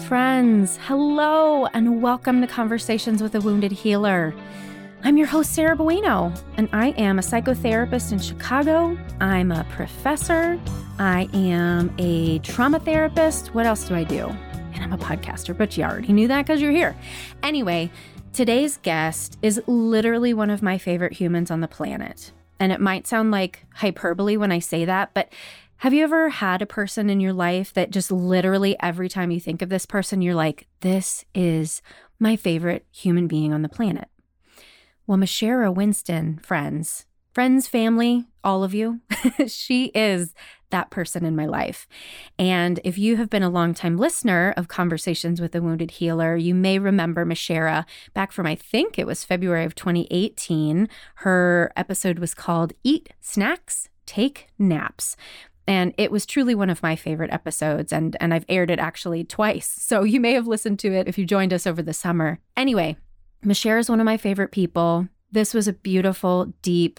Friends, hello and welcome to Conversations with a Wounded Healer. I'm your host, Sarah Buino, and I am a psychotherapist in Chicago. I'm a professor. I am a trauma therapist. What else do I do? And I'm a podcaster, but you already knew that because you're here. Anyway, today's guest is literally one of my favorite humans on the planet. And it might sound like hyperbole when I say that, but have you ever had a person in your life that just literally every time you think of this person, you're like, this is my favorite human being on the planet? Well, Mashera Winston, friends, friends, family, all of you, she is that person in my life. And if you have been a longtime listener of Conversations with a Wounded Healer, you may remember Mashera back from, I think it was February of 2018. Her episode was called Eat Snacks, Take Naps and it was truly one of my favorite episodes and and I've aired it actually twice. So you may have listened to it if you joined us over the summer. Anyway, Mashera is one of my favorite people. This was a beautiful, deep,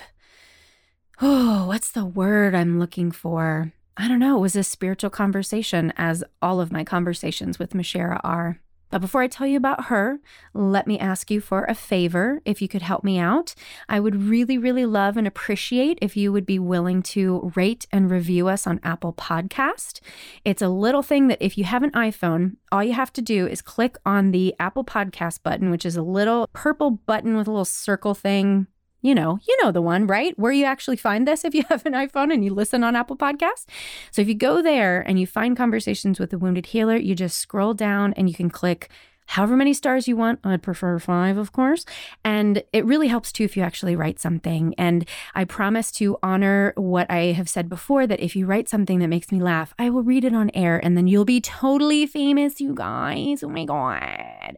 oh, what's the word I'm looking for? I don't know. It was a spiritual conversation, as all of my conversations with Mashera are. But before I tell you about her, let me ask you for a favor if you could help me out. I would really, really love and appreciate if you would be willing to rate and review us on Apple Podcast. It's a little thing that if you have an iPhone, all you have to do is click on the Apple Podcast button, which is a little purple button with a little circle thing you know, you know the one, right? Where you actually find this if you have an iPhone and you listen on Apple Podcasts. So if you go there and you find conversations with the wounded healer, you just scroll down and you can click however many stars you want. I'd prefer five, of course. And it really helps too if you actually write something. And I promise to honor what I have said before that if you write something that makes me laugh, I will read it on air and then you'll be totally famous, you guys. Oh my God.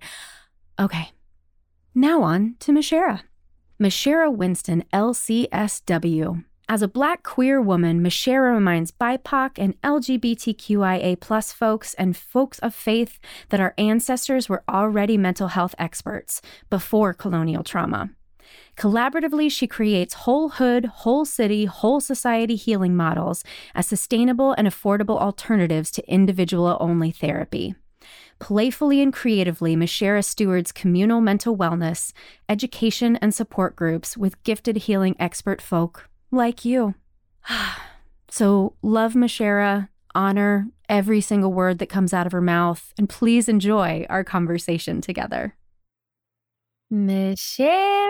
Okay. Now on to Mashera. Mashera Winston, LCSW. As a black queer woman, Mashera reminds BIPOC and LGBTQIA folks and folks of faith that our ancestors were already mental health experts before colonial trauma. Collaboratively, she creates whole hood, whole city, whole society healing models as sustainable and affordable alternatives to individual only therapy. Playfully and creatively, Mashera stewards communal mental wellness, education, and support groups with gifted healing expert folk like you. so, love Mashera, honor every single word that comes out of her mouth, and please enjoy our conversation together. Mashera.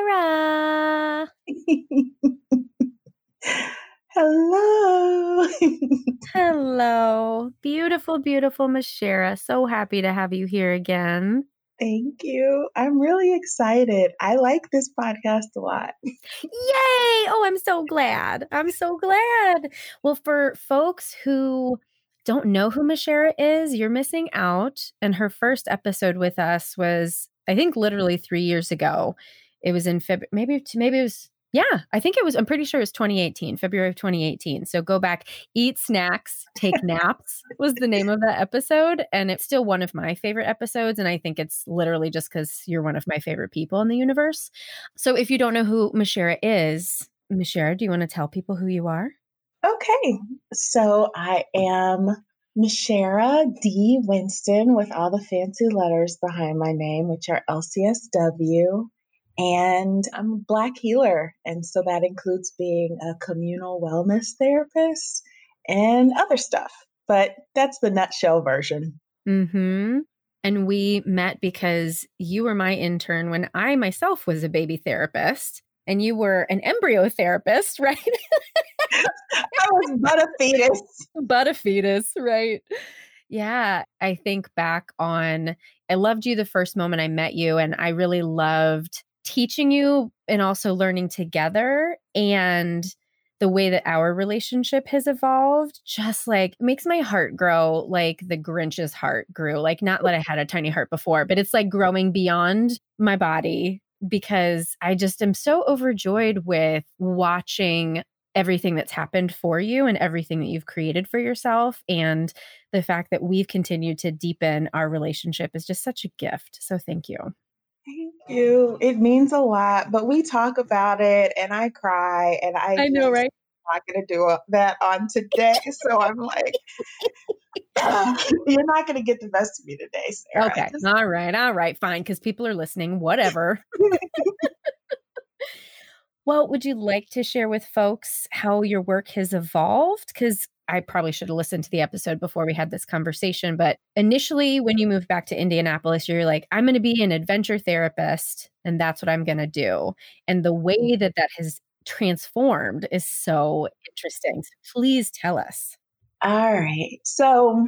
Hello. Hello. Beautiful, beautiful Mashera. So happy to have you here again. Thank you. I'm really excited. I like this podcast a lot. Yay! Oh, I'm so glad. I'm so glad. Well, for folks who don't know who Mashera is, you're missing out. And her first episode with us was, I think, literally three years ago. It was in February, maybe maybe it was yeah, I think it was, I'm pretty sure it was 2018, February of 2018. So go back, eat snacks, take naps was the name of that episode. And it's still one of my favorite episodes. And I think it's literally just because you're one of my favorite people in the universe. So if you don't know who Mashera is, Mashera, do you want to tell people who you are? Okay. So I am Mashera D. Winston with all the fancy letters behind my name, which are LCSW and I'm a Black healer. And so that includes being a communal wellness therapist and other stuff. But that's the nutshell version. Hmm. And we met because you were my intern when I myself was a baby therapist, and you were an embryo therapist, right? I was but a fetus. But a fetus, right? Yeah, I think back on, I loved you the first moment I met you, and I really loved teaching you and also learning together and the way that our relationship has evolved just like makes my heart grow like the Grinch's heart grew. Like, not that I had a tiny heart before, but it's like growing beyond my body because I just am so overjoyed with watching everything that's happened for you and everything that you've created for yourself. And the fact that we've continued to deepen our relationship is just such a gift. So, thank you. Thank you. It means a lot, but we talk about it and I cry and I I know, right? I'm not going to do that on today. so I'm like, you're not going to get the best of me today, Sarah. Okay. All right. All right. Fine. Because people are listening. Whatever. well, would you like to share with folks how your work has evolved? Because I probably should have listened to the episode before we had this conversation. But initially, when you moved back to Indianapolis, you're like, I'm going to be an adventure therapist, and that's what I'm going to do. And the way that that has transformed is so interesting. So please tell us. All right. So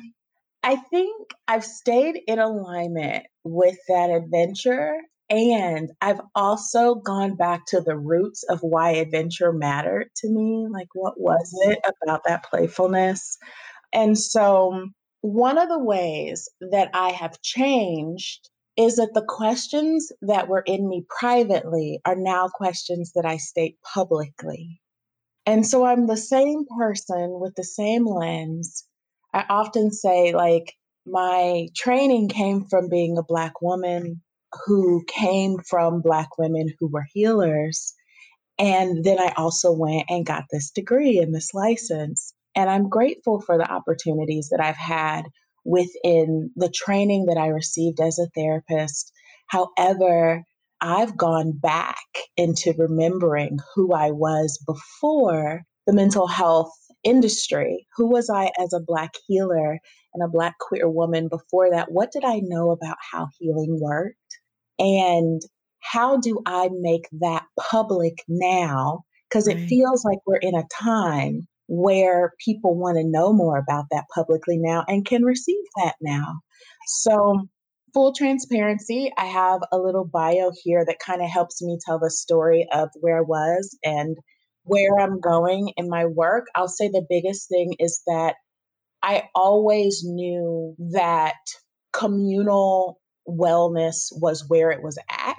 I think I've stayed in alignment with that adventure. And I've also gone back to the roots of why adventure mattered to me. Like, what was mm-hmm. it about that playfulness? And so, one of the ways that I have changed is that the questions that were in me privately are now questions that I state publicly. And so I'm the same person with the same lens. I often say, like, my training came from being a Black woman who came from Black women who were healers. And then I also went and got this degree and this license. And I'm grateful for the opportunities that I've had within the training that I received as a therapist. However, I've gone back into remembering who I was before the mental health industry. Who was I as a Black healer and a Black queer woman before that? What did I know about how healing worked? And how do I make that public now? Because it feels like we're in a time where people want to know more about that publicly now and can receive that now. So, full transparency, I have a little bio here that kind of helps me tell the story of where I was and where I'm going in my work. I'll say the biggest thing is that I always knew that communal wellness was where it was at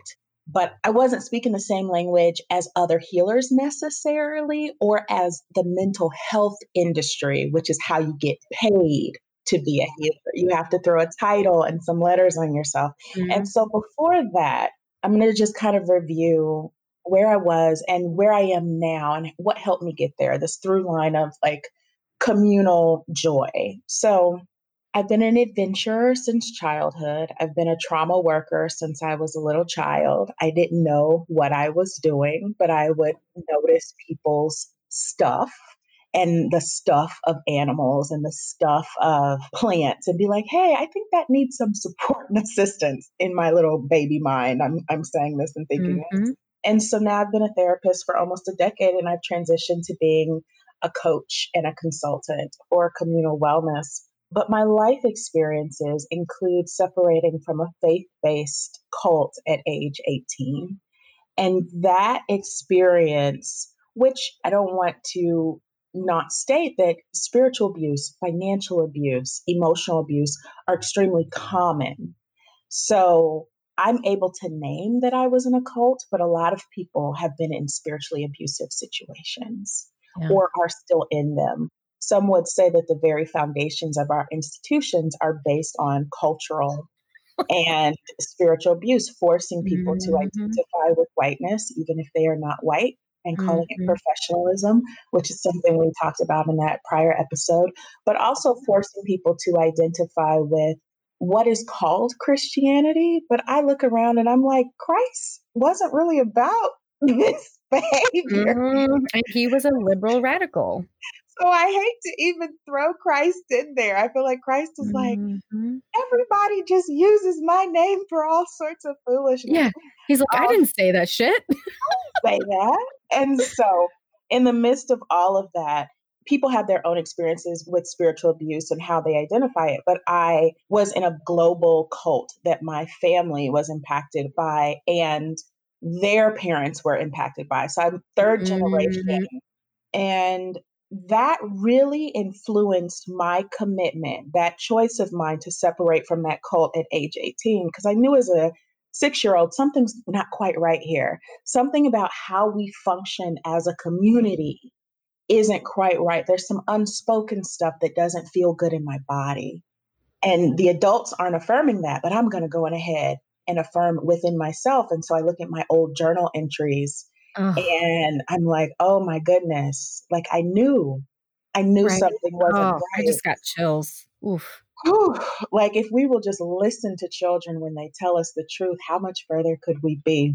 but I wasn't speaking the same language as other healers necessarily, or as the mental health industry, which is how you get paid to be a healer. You have to throw a title and some letters on yourself. Mm-hmm. And so before that, I'm going to just kind of review where I was and where I am now and what helped me get there, this through line of like communal joy. So I've been an adventurer since childhood. I've been a trauma worker since I was a little child. I didn't know what I was doing, but I would notice people's stuff and the stuff of animals and the stuff of plants and be like, hey, I think that needs some support and assistance in my little baby mind. I'm, I'm saying this and thinking mm-hmm. this. And so now I've been a therapist for almost a decade and I've transitioned to being a coach and a consultant for communal wellness. But my life experiences include separating from a faith based cult at age 18. And that experience, which I don't want to not state that spiritual abuse, financial abuse, emotional abuse are extremely common. So I'm able to name that I was in a cult, but a lot of people have been in spiritually abusive situations yeah. or are still in them. Some would say that the very foundations of our institutions are based on cultural and spiritual abuse, forcing people mm-hmm. to identify with whiteness, even if they are not white, and calling mm-hmm. it professionalism, which is something we talked about in that prior episode, but also forcing people to identify with what is called Christianity. But I look around and I'm like, Christ wasn't really about this behavior. Mm-hmm. And he was a liberal radical. So I hate to even throw Christ in there. I feel like Christ is like, mm-hmm. everybody just uses my name for all sorts of foolishness. Yeah. He's like, um, I didn't say that shit. say that. And so, in the midst of all of that, people have their own experiences with spiritual abuse and how they identify it. But I was in a global cult that my family was impacted by, and their parents were impacted by. So I'm 3rd generation. Mm-hmm. And that really influenced my commitment, that choice of mine to separate from that cult at age 18, because I knew as a six year old, something's not quite right here. Something about how we function as a community isn't quite right. There's some unspoken stuff that doesn't feel good in my body. And the adults aren't affirming that, but I'm going to go ahead and affirm within myself. And so I look at my old journal entries and I'm like, oh my goodness. Like I knew, I knew right. something wasn't oh, right. I just got chills. Oof. Whew, like if we will just listen to children when they tell us the truth, how much further could we be?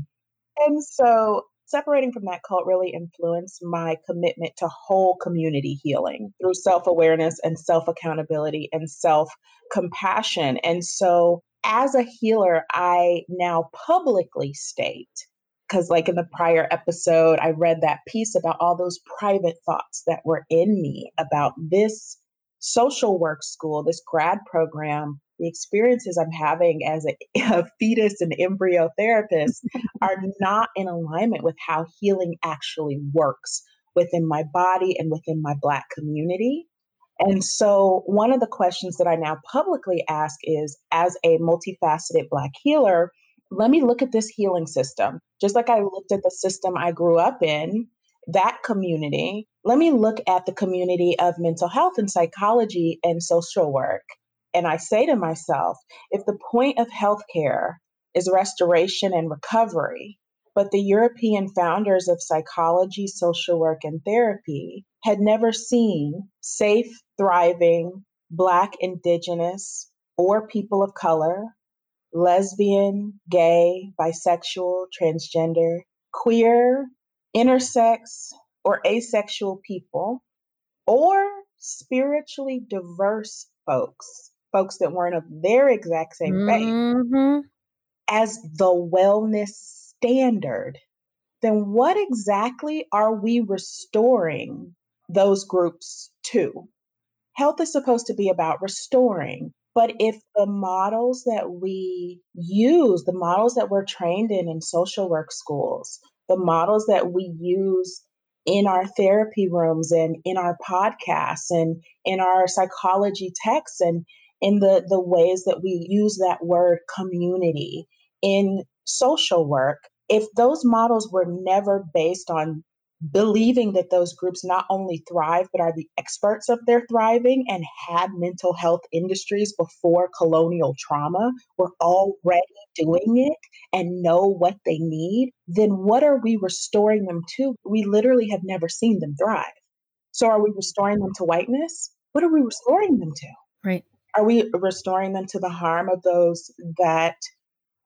And so separating from that cult really influenced my commitment to whole community healing through self awareness and self accountability and self compassion. And so, as a healer, I now publicly state, because, like in the prior episode, I read that piece about all those private thoughts that were in me about this social work school, this grad program the experiences I'm having as a, a fetus and embryo therapist are not in alignment with how healing actually works within my body and within my Black community. And so, one of the questions that I now publicly ask is as a multifaceted Black healer, let me look at this healing system. Just like I looked at the system I grew up in, that community, let me look at the community of mental health and psychology and social work and I say to myself, if the point of healthcare is restoration and recovery, but the European founders of psychology, social work, and therapy had never seen safe, thriving Black, Indigenous, or people of color, lesbian, gay, bisexual, transgender, queer, intersex, or asexual people, or spiritually diverse folks folks that weren't of their exact same mm-hmm. faith as the wellness standard, then what exactly are we restoring those groups to? Health is supposed to be about restoring. But if the models that we use, the models that we're trained in in social work schools, the models that we use in our therapy rooms and in our podcasts and in our psychology texts and in the, the ways that we use that word community in social work, if those models were never based on believing that those groups not only thrive but are the experts of their thriving and had mental health industries before colonial trauma were already doing it and know what they need then what are we restoring them to? We literally have never seen them thrive. So are we restoring them to whiteness? What are we restoring them to? Right. Are we restoring them to the harm of those that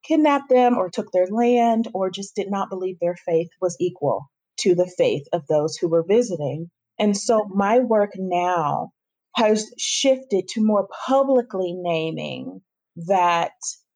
kidnapped them or took their land or just did not believe their faith was equal to the faith of those who were visiting? And so my work now has shifted to more publicly naming that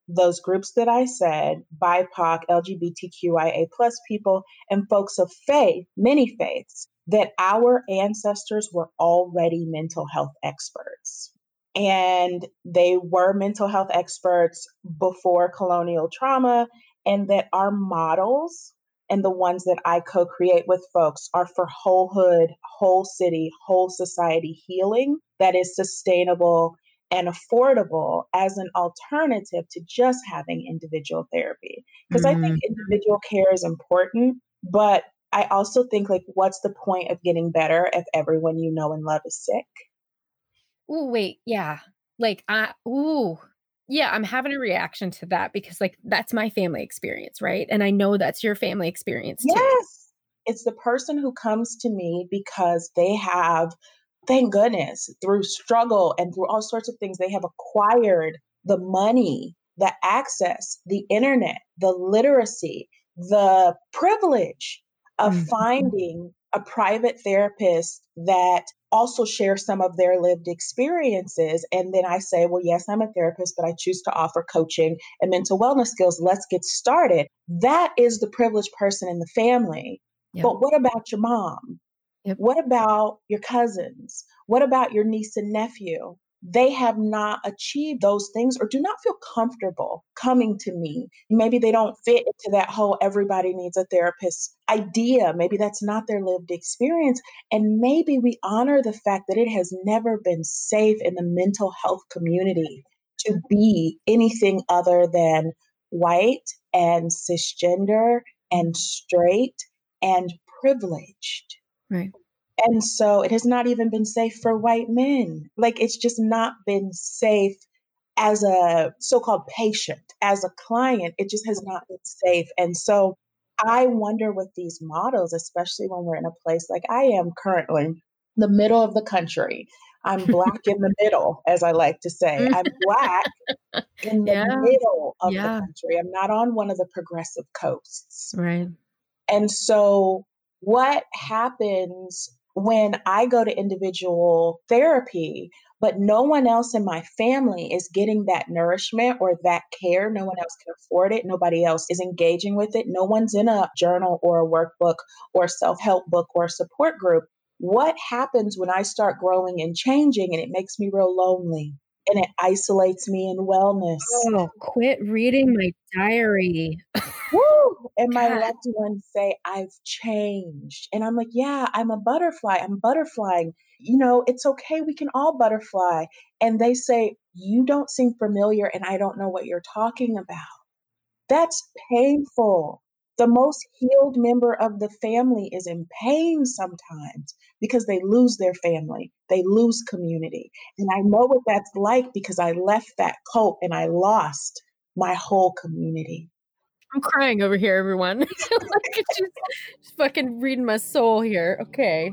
those groups that I said, BIPOC, LGBTQIA plus people, and folks of faith, many faiths, that our ancestors were already mental health experts and they were mental health experts before colonial trauma, and that our models and the ones that I co create with folks are for whole hood, whole city, whole society healing that is sustainable and affordable as an alternative to just having individual therapy. Because mm-hmm. I think mm-hmm. individual care is important, but I also think, like, what's the point of getting better if everyone you know and love is sick? Oh, wait, yeah. Like I ooh. Yeah, I'm having a reaction to that because like that's my family experience, right? And I know that's your family experience too. Yes. It's the person who comes to me because they have thank goodness through struggle and through all sorts of things they have acquired the money, the access, the internet, the literacy, the privilege of mm-hmm. finding a private therapist that also share some of their lived experiences. And then I say, well, yes, I'm a therapist, but I choose to offer coaching and mental wellness skills. Let's get started. That is the privileged person in the family. Yep. But what about your mom? Yep. What about your cousins? What about your niece and nephew? They have not achieved those things or do not feel comfortable coming to me. Maybe they don't fit into that whole everybody needs a therapist idea. Maybe that's not their lived experience. And maybe we honor the fact that it has never been safe in the mental health community to be anything other than white and cisgender and straight and privileged. Right. And so it has not even been safe for white men. Like it's just not been safe as a so called patient, as a client. It just has not been safe. And so I wonder with these models, especially when we're in a place like I am currently, the middle of the country, I'm black in the middle, as I like to say. Mm. I'm black in the yeah. middle of yeah. the country. I'm not on one of the progressive coasts. Right. And so, what happens when I go to individual therapy, but no one else in my family is getting that nourishment or that care. No one else can afford it. Nobody else is engaging with it. No one's in a journal or a workbook or self help book or support group. What happens when I start growing and changing and it makes me real lonely? and it isolates me in wellness. Oh, quit reading my diary. Woo! And my loved ones say, I've changed. And I'm like, yeah, I'm a butterfly. I'm butterflying. You know, it's okay. We can all butterfly. And they say, You don't seem familiar, and I don't know what you're talking about. That's painful the most healed member of the family is in pain sometimes because they lose their family, they lose community. And I know what that's like because I left that cult and I lost my whole community. I'm crying over here, everyone. Look fucking reading my soul here. Okay.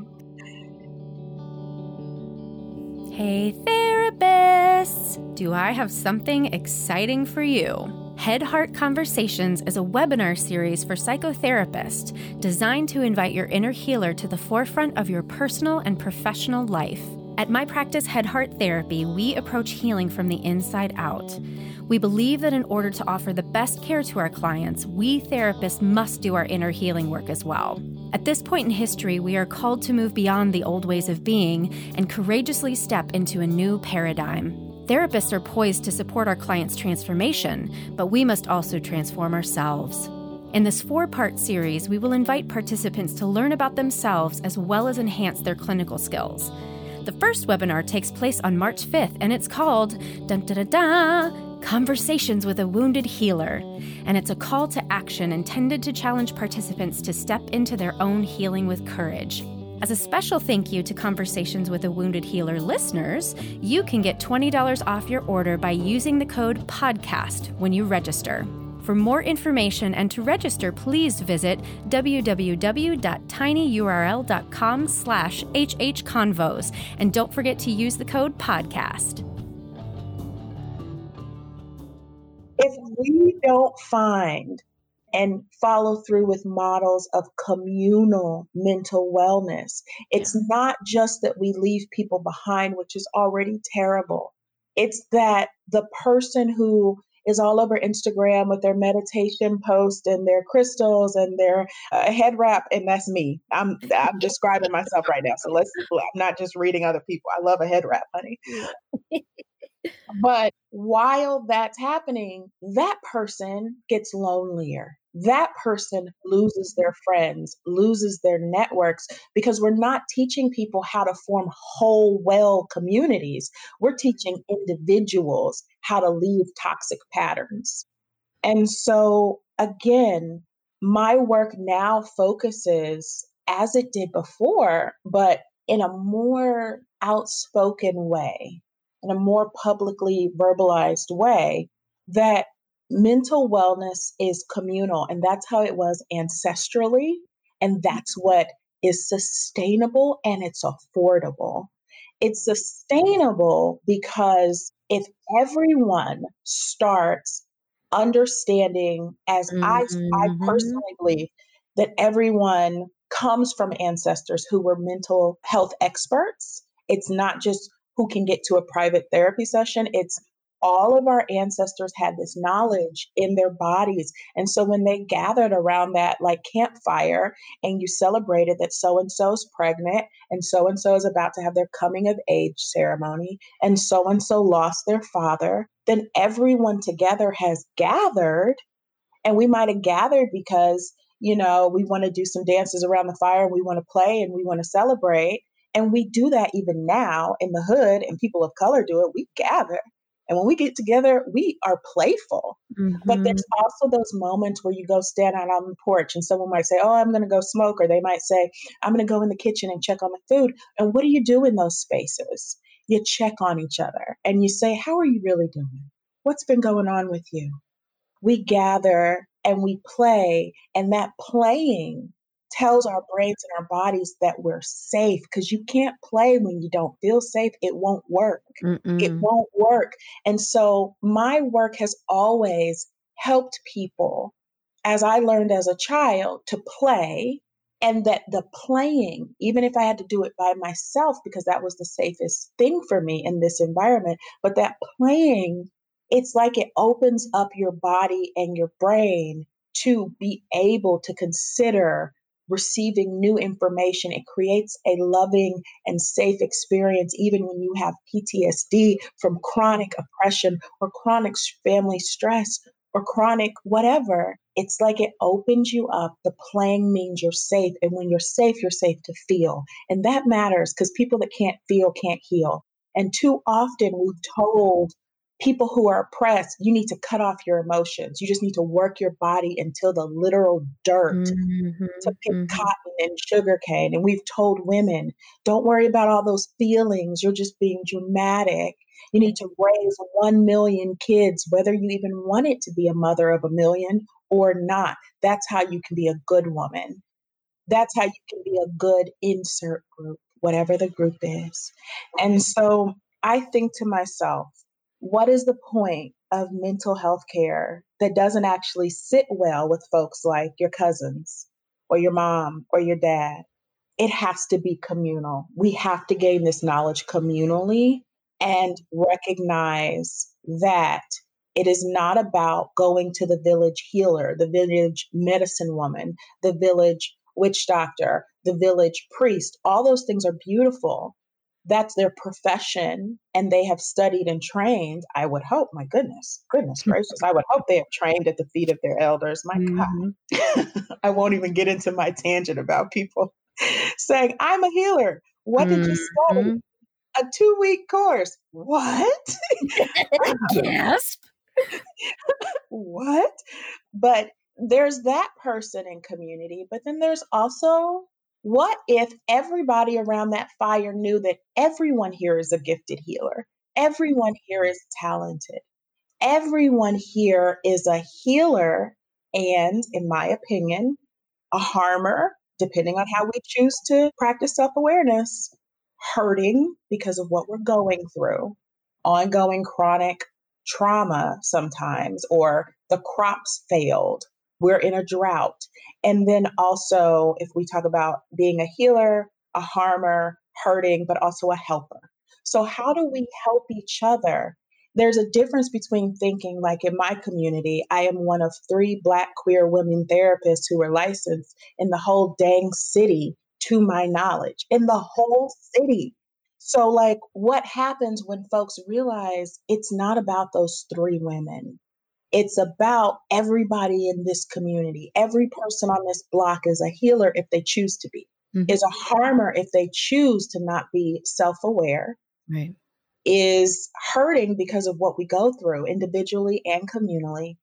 Hey, therapists! Do I have something exciting for you? Head Heart Conversations is a webinar series for psychotherapists designed to invite your inner healer to the forefront of your personal and professional life. At my practice, Head Heart Therapy, we approach healing from the inside out. We believe that in order to offer the best care to our clients, we therapists must do our inner healing work as well. At this point in history, we are called to move beyond the old ways of being and courageously step into a new paradigm. Therapists are poised to support our clients' transformation, but we must also transform ourselves. In this four part series, we will invite participants to learn about themselves as well as enhance their clinical skills. The first webinar takes place on March 5th, and it's called Dun Da Da Da Conversations with a Wounded Healer. And it's a call to action intended to challenge participants to step into their own healing with courage. As a special thank you to Conversations with a Wounded Healer listeners, you can get $20 off your order by using the code PODCAST when you register. For more information and to register, please visit www.tinyurl.com slash hhconvos. And don't forget to use the code PODCAST. If we don't find and follow through with models of communal mental wellness. It's not just that we leave people behind, which is already terrible. It's that the person who is all over Instagram with their meditation post and their crystals and their uh, head wrap, and that's me. I'm I'm describing myself right now. So let's. I'm not just reading other people. I love a head wrap, honey. but while that's happening, that person gets lonelier that person loses their friends, loses their networks because we're not teaching people how to form whole, well communities. We're teaching individuals how to leave toxic patterns. And so, again, my work now focuses as it did before, but in a more outspoken way, in a more publicly verbalized way, that mental wellness is communal, and that's how it was ancestrally. And that's what is sustainable and it's affordable. It's sustainable because if everyone starts understanding, as mm-hmm. I, I mm-hmm. personally believe, that everyone comes from ancestors who were mental health experts. It's not just who can get to a private therapy session, it's all of our ancestors had this knowledge in their bodies. And so when they gathered around that like campfire and you celebrated that so and so's pregnant and so and so is about to have their coming of age ceremony and so and so lost their father, then everyone together has gathered. And we might have gathered because, you know, we want to do some dances around the fire, and we want to play and we want to celebrate. And we do that even now in the hood, and people of color do it. We gather and when we get together, we are playful. Mm-hmm. But there's also those moments where you go stand out on the porch and someone might say, Oh, I'm going to go smoke. Or they might say, I'm going to go in the kitchen and check on the food. And what do you do in those spaces? You check on each other and you say, How are you really doing? What's been going on with you? We gather and we play, and that playing tells our brains and our bodies that we're safe because you can't play when you don't feel safe. It won't work. Mm-mm. It won't work. And so my work has always helped people, as I learned as a child, to play. And that the playing, even if I had to do it by myself, because that was the safest thing for me in this environment, but that playing, it's like it opens up your body and your brain to be able to consider receiving new information. It creates a loving and safe experience, even when you have PTSD from chronic oppression or chronic family stress or chronic whatever. It's like it opens you up. The playing means you're safe. And when you're safe, you're safe to feel. And that matters because people that can't feel can't heal. And too often we've told people who are oppressed, you need to cut off your emotions. You just need to work your body until the literal dirt mm-hmm, to pick mm-hmm. cotton and sugar cane. And we've told women, don't worry about all those feelings. You're just being dramatic. You need to raise 1 million kids, whether you even wanted to be a mother of a million or not. That's how you can be a good woman. That's how you can be a good insert group, whatever the group is. And so I think to myself, what is the point of mental health care that doesn't actually sit well with folks like your cousins or your mom or your dad? It has to be communal. We have to gain this knowledge communally and recognize that it is not about going to the village healer, the village medicine woman, the village witch doctor, the village priest. All those things are beautiful that's their profession and they have studied and trained i would hope my goodness goodness gracious i would hope they have trained at the feet of their elders my mm-hmm. god i won't even get into my tangent about people saying i'm a healer. What did you study? Mm-hmm. a two week course. What? Gasp. What? But there's that person in community but then there's also what if everybody around that fire knew that everyone here is a gifted healer? Everyone here is talented. Everyone here is a healer and, in my opinion, a harmer, depending on how we choose to practice self awareness, hurting because of what we're going through, ongoing chronic trauma sometimes, or the crops failed, we're in a drought. And then also, if we talk about being a healer, a harmer, hurting, but also a helper. So, how do we help each other? There's a difference between thinking, like in my community, I am one of three Black queer women therapists who are licensed in the whole dang city, to my knowledge, in the whole city. So, like, what happens when folks realize it's not about those three women? It's about everybody in this community. Every person on this block is a healer if they choose to be, mm-hmm. is a harmer if they choose to not be self aware. Right. Is hurting because of what we go through individually and communally,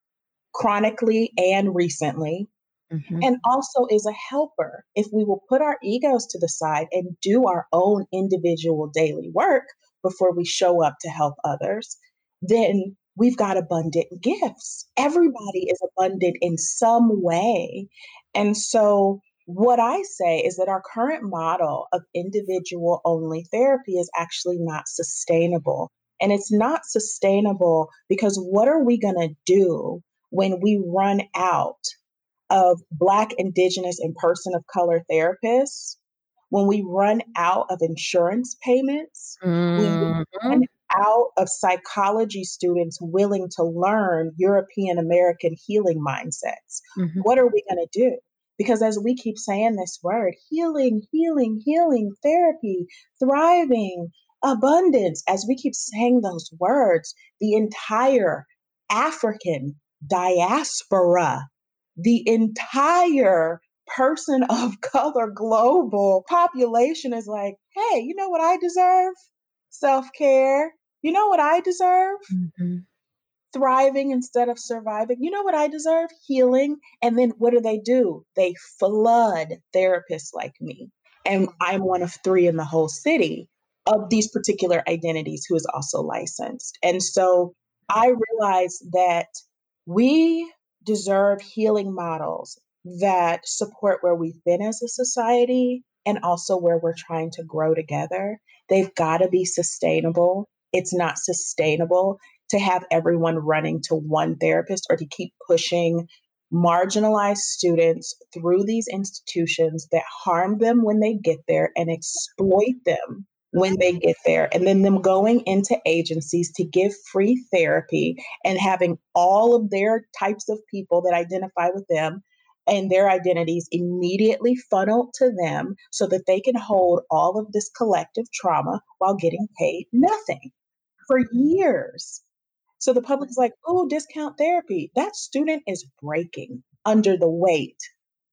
chronically and recently. Mm-hmm. And also is a helper. If we will put our egos to the side and do our own individual daily work before we show up to help others, then we've got abundant gifts. Everybody is abundant in some way. And so, what I say is that our current model of individual only therapy is actually not sustainable. And it's not sustainable because what are we going to do when we run out of Black, Indigenous, and person of color therapists? When we run out of insurance payments, mm-hmm. when we run out of psychology students willing to learn European American healing mindsets. Mm-hmm. What are we going to do? Because as we keep saying this word, healing, healing, healing, therapy, thriving, abundance, as we keep saying those words, the entire African diaspora, the entire person of color global population is like, hey, you know what I deserve? Self care, you know what I deserve? Mm-hmm. Thriving instead of surviving. You know what I deserve? Healing. And then what do they do? They flood therapists like me. And I'm one of three in the whole city of these particular identities who is also licensed. And so I realized that we deserve healing models that support where we've been as a society and also where we're trying to grow together. They've got to be sustainable. It's not sustainable to have everyone running to one therapist or to keep pushing marginalized students through these institutions that harm them when they get there and exploit them when they get there, and then them going into agencies to give free therapy and having all of their types of people that identify with them and their identities immediately funneled to them so that they can hold all of this collective trauma while getting paid nothing for years. So the public's like, oh, discount therapy. That student is breaking under the weight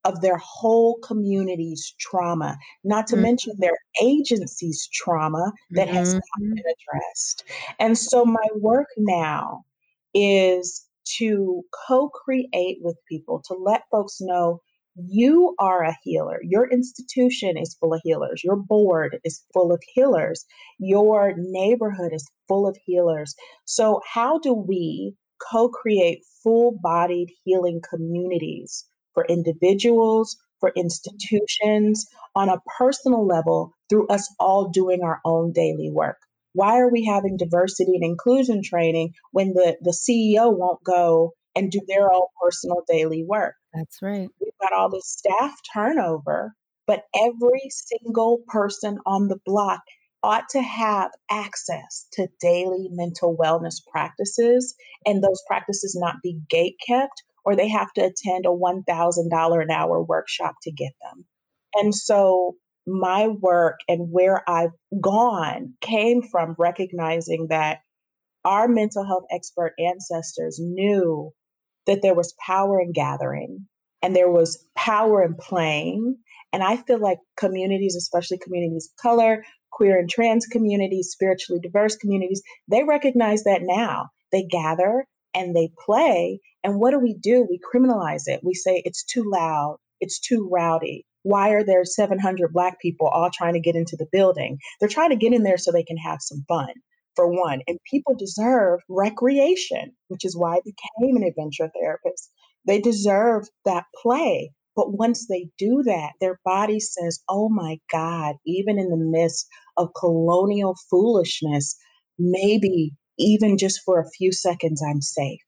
of their whole community's trauma, not to mm-hmm. mention their agency's trauma that mm-hmm. has not mm-hmm. been addressed. And so my work now is to co create with people, to let folks know you are a healer. Your institution is full of healers. Your board is full of healers. Your neighborhood is full of healers. So, how do we co create full bodied healing communities for individuals, for institutions, on a personal level, through us all doing our own daily work? Why are we having diversity and inclusion training when the, the CEO won't go and do their own personal daily work? That's right. We've got all this staff turnover, but every single person on the block ought to have access to daily mental wellness practices and those practices not be gate kept or they have to attend a $1,000 an hour workshop to get them. And so my work and where I've gone came from recognizing that our mental health expert ancestors knew that there was power in gathering and there was power in playing. And I feel like communities, especially communities of color, queer and trans communities, spiritually diverse communities, they recognize that now. They gather and they play. And what do we do? We criminalize it. We say it's too loud, it's too rowdy. Why are there 700 Black people all trying to get into the building? They're trying to get in there so they can have some fun, for one. And people deserve recreation, which is why I became an adventure therapist. They deserve that play. But once they do that, their body says, oh my God, even in the midst of colonial foolishness, maybe even just for a few seconds, I'm safe.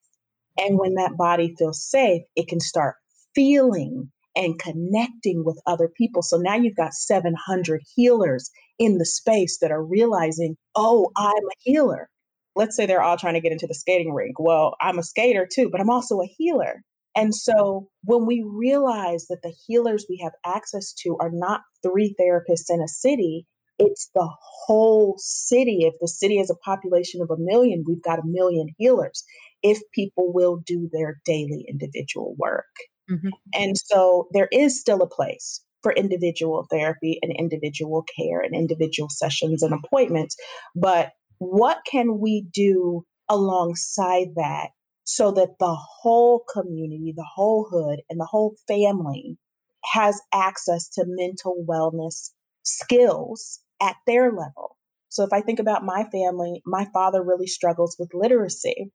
And when that body feels safe, it can start feeling and connecting with other people. So now you've got 700 healers in the space that are realizing, oh, I'm a healer. Let's say they're all trying to get into the skating rink. Well, I'm a skater too, but I'm also a healer. And so when we realize that the healers we have access to are not three therapists in a city, it's the whole city. If the city has a population of a million, we've got a million healers if people will do their daily individual work. Mm-hmm. And so there is still a place for individual therapy and individual care and individual sessions and appointments. But what can we do alongside that so that the whole community, the whole hood, and the whole family has access to mental wellness skills at their level. So if I think about my family, my father really struggles with literacy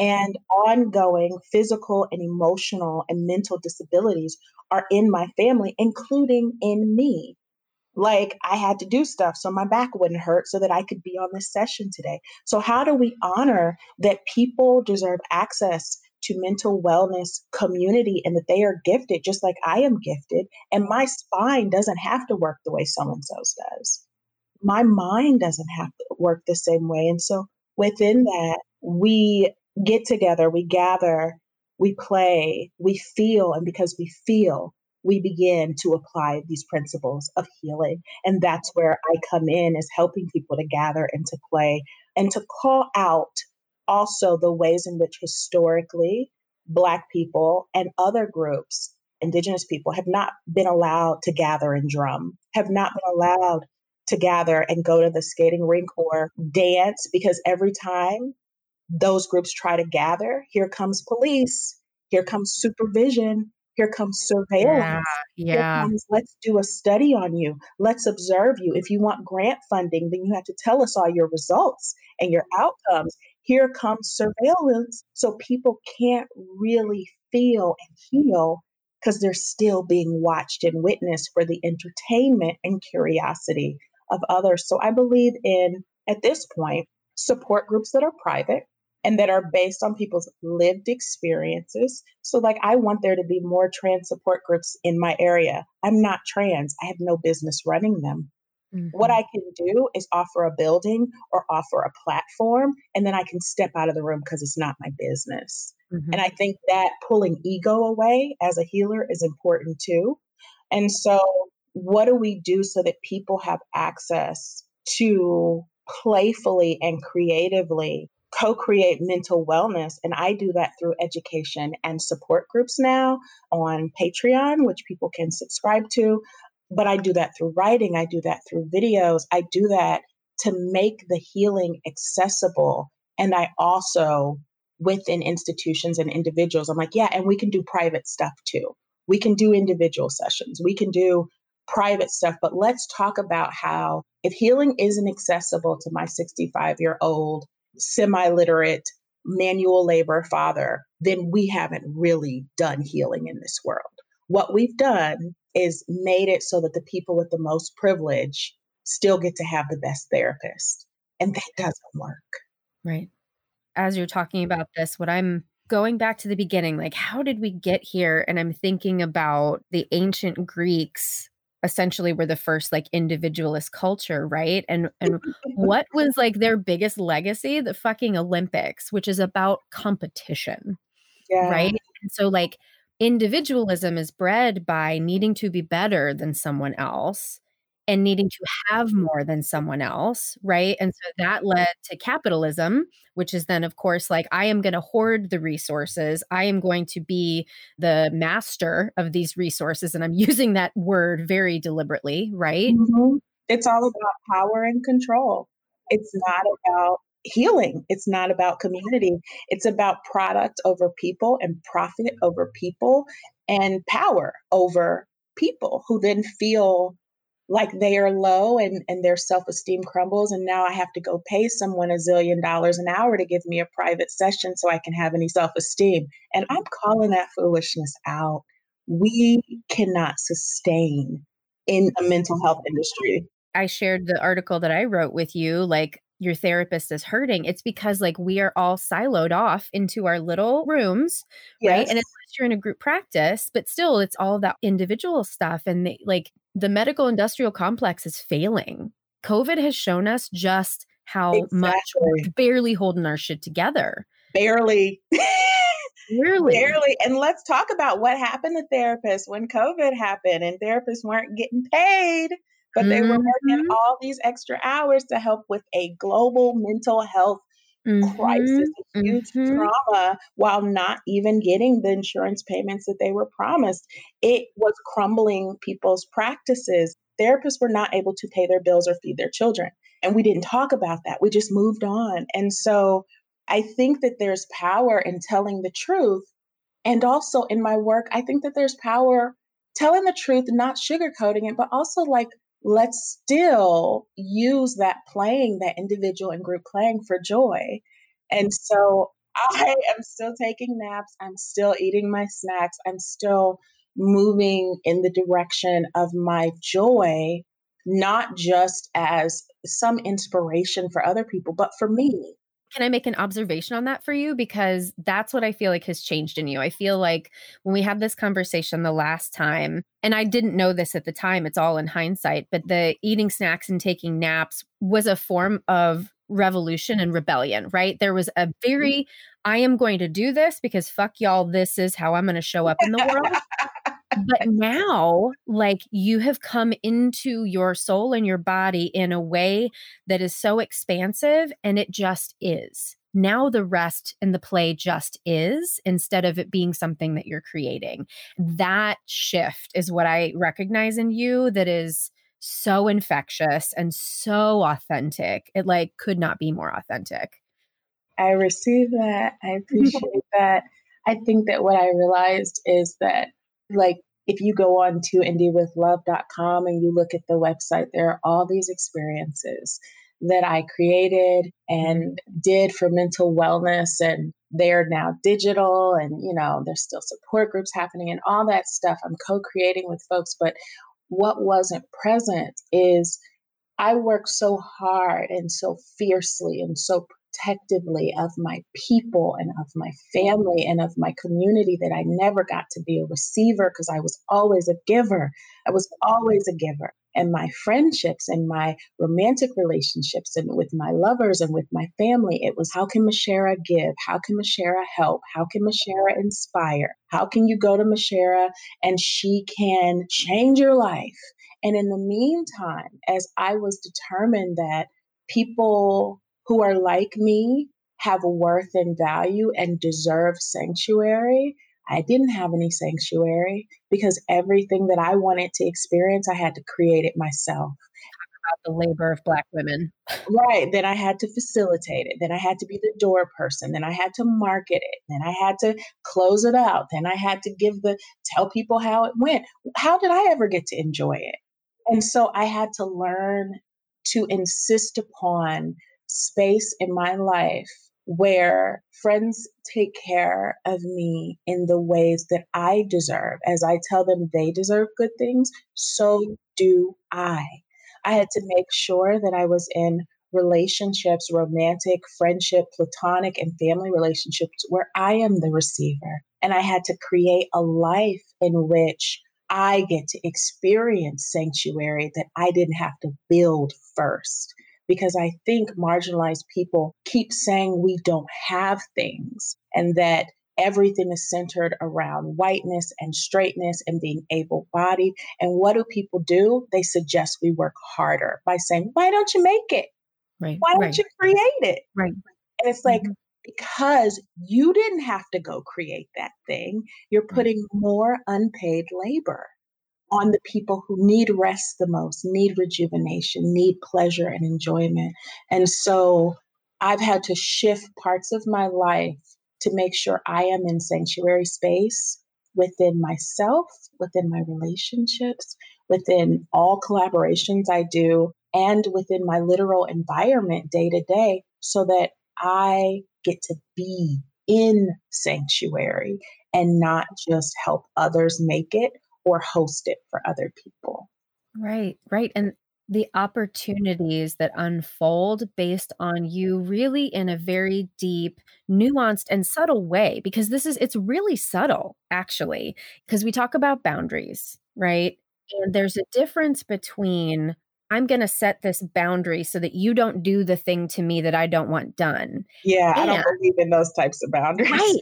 and ongoing physical and emotional and mental disabilities are in my family, including in me. Like I had to do stuff so my back wouldn't hurt so that I could be on this session today. So, how do we honor that people deserve access to mental wellness community and that they are gifted just like I am gifted? And my spine doesn't have to work the way so and so's does my mind doesn't have to work the same way. And so within that, we get together, we gather, we play, we feel, and because we feel, we begin to apply these principles of healing. And that's where I come in is helping people to gather and to play and to call out also the ways in which historically Black people and other groups, Indigenous people, have not been allowed to gather and drum, have not been allowed to gather and go to the skating rink or dance because every time those groups try to gather, here comes police, here comes supervision, here comes surveillance. Yeah. yeah. Comes, let's do a study on you. Let's observe you. If you want grant funding, then you have to tell us all your results and your outcomes. Here comes surveillance. So people can't really feel and heal because they're still being watched and witnessed for the entertainment and curiosity of others. So I believe in, at this point, support groups that are private and that are based on people's lived experiences. So, like, I want there to be more trans support groups in my area. I'm not trans, I have no business running them. Mm-hmm. What I can do is offer a building or offer a platform, and then I can step out of the room because it's not my business. Mm-hmm. And I think that pulling ego away as a healer is important too. And so, what do we do so that people have access to playfully and creatively co create mental wellness? And I do that through education and support groups now on Patreon, which people can subscribe to. But I do that through writing, I do that through videos, I do that to make the healing accessible. And I also, within institutions and individuals, I'm like, yeah, and we can do private stuff too. We can do individual sessions, we can do private stuff, but let's talk about how if healing isn't accessible to my 65 year old, semi literate, manual labor father, then we haven't really done healing in this world. What we've done is made it so that the people with the most privilege still get to have the best therapist. And that doesn't work. Right. As you're talking about this, what I'm going back to the beginning, like, how did we get here? And I'm thinking about the ancient Greeks essentially were the first like individualist culture, right? And and what was like their biggest legacy? The fucking Olympics, which is about competition. Yeah. Right? And so like individualism is bred by needing to be better than someone else and needing to have more than someone else, right? And so that led to capitalism, which is then, of course, like I am going to hoard the resources. I am going to be the master of these resources. And I'm using that word very deliberately, right? Mm-hmm. It's all about power and control. It's not about healing. It's not about community. It's about product over people and profit over people and power over people who then feel like they are low and, and their self-esteem crumbles and now i have to go pay someone a zillion dollars an hour to give me a private session so i can have any self-esteem and i'm calling that foolishness out we cannot sustain in a mental health industry i shared the article that i wrote with you like your therapist is hurting, it's because like we are all siloed off into our little rooms, yes. right? And unless you're in a group practice, but still it's all that individual stuff. And they, like the medical industrial complex is failing. COVID has shown us just how exactly. much we're barely holding our shit together. Barely. Barely. Barely. And let's talk about what happened to therapists when COVID happened and therapists weren't getting paid but they mm-hmm. were working mm-hmm. all these extra hours to help with a global mental health mm-hmm. crisis, a huge mm-hmm. trauma, while not even getting the insurance payments that they were promised. It was crumbling people's practices. Therapists were not able to pay their bills or feed their children. And we didn't talk about that. We just moved on. And so I think that there's power in telling the truth. And also in my work, I think that there's power telling the truth, not sugarcoating it, but also like let's still use that playing, that individual and group playing for joy. And so I am still taking naps. I'm still eating my snacks. I'm still moving in the direction of my joy, not just as some inspiration for other people, but for me. Can I make an observation on that for you? Because that's what I feel like has changed in you. I feel like when we had this conversation the last time, and I didn't know this at the time, it's all in hindsight, but the eating snacks and taking naps was a form of revolution and rebellion, right? There was a mm-hmm. very, I am going to do this because fuck y'all, this is how I'm going to show up in the world. But now like you have come into your soul and your body in a way that is so expansive and it just is. Now the rest and the play just is instead of it being something that you're creating. That shift is what i recognize in you that is so infectious and so authentic. It like could not be more authentic. I receive that. I appreciate that. I think that what i realized is that like if you go on to indiewithlove.com and you look at the website, there are all these experiences that I created and mm-hmm. did for mental wellness and they're now digital and, you know, there's still support groups happening and all that stuff. I'm co creating with folks. But what wasn't present is I worked so hard and so fiercely and so protectively of my people and of my family and of my community that I never got to be a receiver because I was always a giver. I was always a giver and my friendships and my romantic relationships and with my lovers and with my family, it was how can Mashera give? How can Mashera help? How can Mashera inspire? How can you go to Mashera and she can change your life? And in the meantime, as I was determined that people who are like me have worth and value and deserve sanctuary, I didn't have any sanctuary because everything that I wanted to experience, I had to create it myself. Talk about the labor of Black women. Right. Then I had to facilitate it. Then I had to be the door person. Then I had to market it. Then I had to close it out. Then I had to give the, tell people how it went. How did I ever get to enjoy it? And so I had to learn to insist upon space in my life where friends take care of me in the ways that I deserve. As I tell them they deserve good things, so do I. I had to make sure that I was in relationships, romantic, friendship, platonic, and family relationships where I am the receiver. And I had to create a life in which I get to experience sanctuary that I didn't have to build first because I think marginalized people keep saying we don't have things and that everything is centered around whiteness and straightness and being able bodied. And what do people do? They suggest we work harder by saying, why don't you make it? Right. Why don't right. you create it? Right. And it's like, mm-hmm. because you didn't have to go create that thing, you're putting more unpaid labor on the people who need rest the most, need rejuvenation, need pleasure and enjoyment. And so I've had to shift parts of my life to make sure I am in sanctuary space within myself, within my relationships, within all collaborations I do, and within my literal environment day to day so that I get to be in sanctuary and not just help others make it or host it for other people. Right, right. And the opportunities that unfold based on you really in a very deep, nuanced, and subtle way, because this is, it's really subtle actually, because we talk about boundaries, right? And there's a difference between I'm going to set this boundary so that you don't do the thing to me that I don't want done. Yeah, and, I don't believe in those types of boundaries. Right.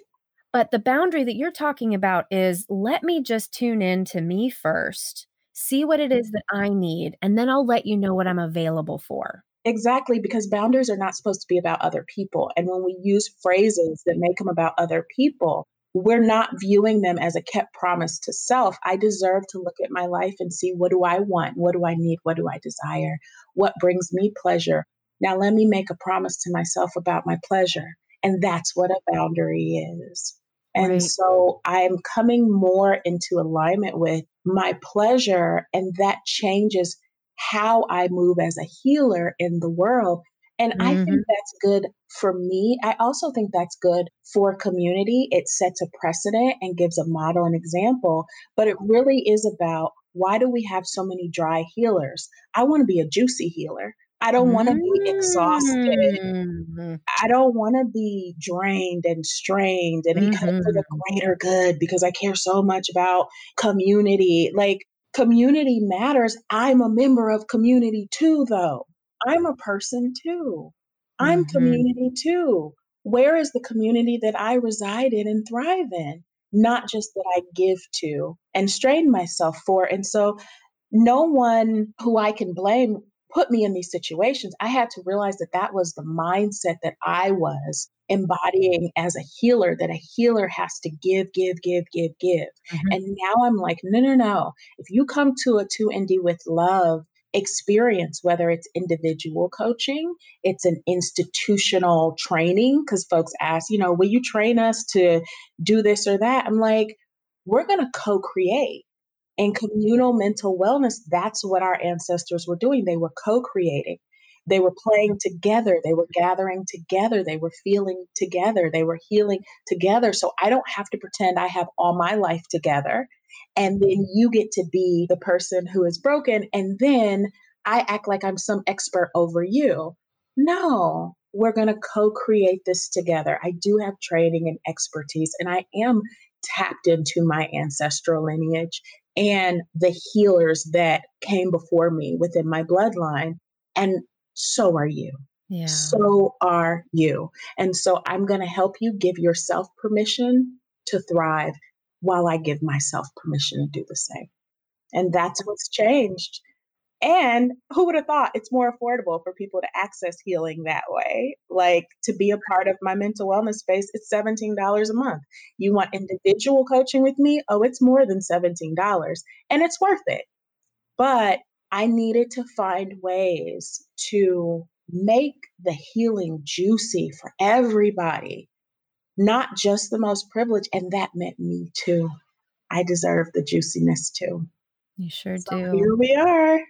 But the boundary that you're talking about is let me just tune in to me first, see what it is that mm-hmm. I need, and then I'll let you know what I'm available for. Exactly, because boundaries are not supposed to be about other people. And when we use phrases that make them about other people, we're not viewing them as a kept promise to self. I deserve to look at my life and see what do I want? What do I need? What do I desire? What brings me pleasure? Now, let me make a promise to myself about my pleasure. And that's what a boundary is. And right. so I'm coming more into alignment with my pleasure, and that changes how I move as a healer in the world. And mm-hmm. I think mm-hmm. that's good for me. I also think that's good for community. It sets a precedent and gives a model and example. But it really is about why do we have so many dry healers? I want to be a juicy healer. I don't want to be exhausted. Mm-hmm. I don't want to be drained and strained and mm-hmm. because for the greater good because I care so much about community. Like community matters. I'm a member of community too, though. I'm a person too. I'm mm-hmm. community too. Where is the community that I reside in and thrive in? Not just that I give to and strain myself for. And so no one who I can blame put me in these situations, I had to realize that that was the mindset that I was embodying as a healer, that a healer has to give, give, give, give, give. Mm-hmm. And now I'm like, no, no, no. If you come to a 2ND with love, experience, whether it's individual coaching, it's an institutional training, because folks ask, you know, will you train us to do this or that? I'm like, we're going to co create. In communal mental wellness, that's what our ancestors were doing. They were co creating. they were playing together, they were gathering together, they were feeling together, they were healing together. So I don't have to pretend I have all my life together. And then you get to be the person who is broken. And then I act like I'm some expert over you. No, we're going to co create this together. I do have training and expertise, and I am tapped into my ancestral lineage and the healers that came before me within my bloodline. And so are you. Yeah. So are you. And so I'm going to help you give yourself permission to thrive while I give myself permission to do the same. And that's what's changed. And who would have thought it's more affordable for people to access healing that way? Like to be a part of my mental wellness space, it's $17 a month. You want individual coaching with me? Oh, it's more than $17 and it's worth it. But I needed to find ways to make the healing juicy for everybody, not just the most privileged. And that meant me too. I deserve the juiciness too. You sure so do. Here we are.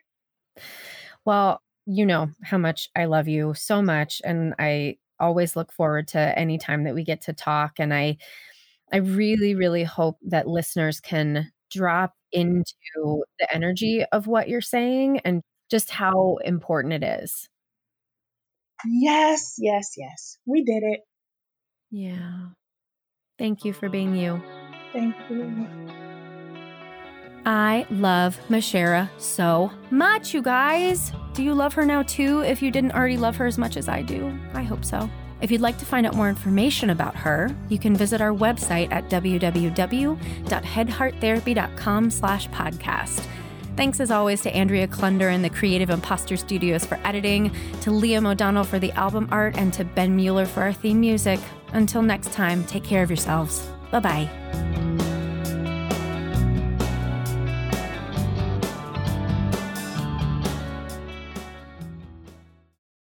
Well, you know how much I love you so much. And I always look forward to any time that we get to talk. And I, I really, really hope that listeners can drop into the energy of what you're saying and just how important it is. Yes, yes, yes. We did it. Yeah. Thank you for being you. Thank you. I love Mashera so much, you guys. Do you love her now too? If you didn't already love her as much as I do, I hope so. If you'd like to find out more information about her, you can visit our website at www.headhearttherapy.com slash podcast. Thanks as always to Andrea Klunder and the Creative Imposter Studios for editing, to Liam O'Donnell for the album art, and to Ben Mueller for our theme music. Until next time, take care of yourselves. Bye bye.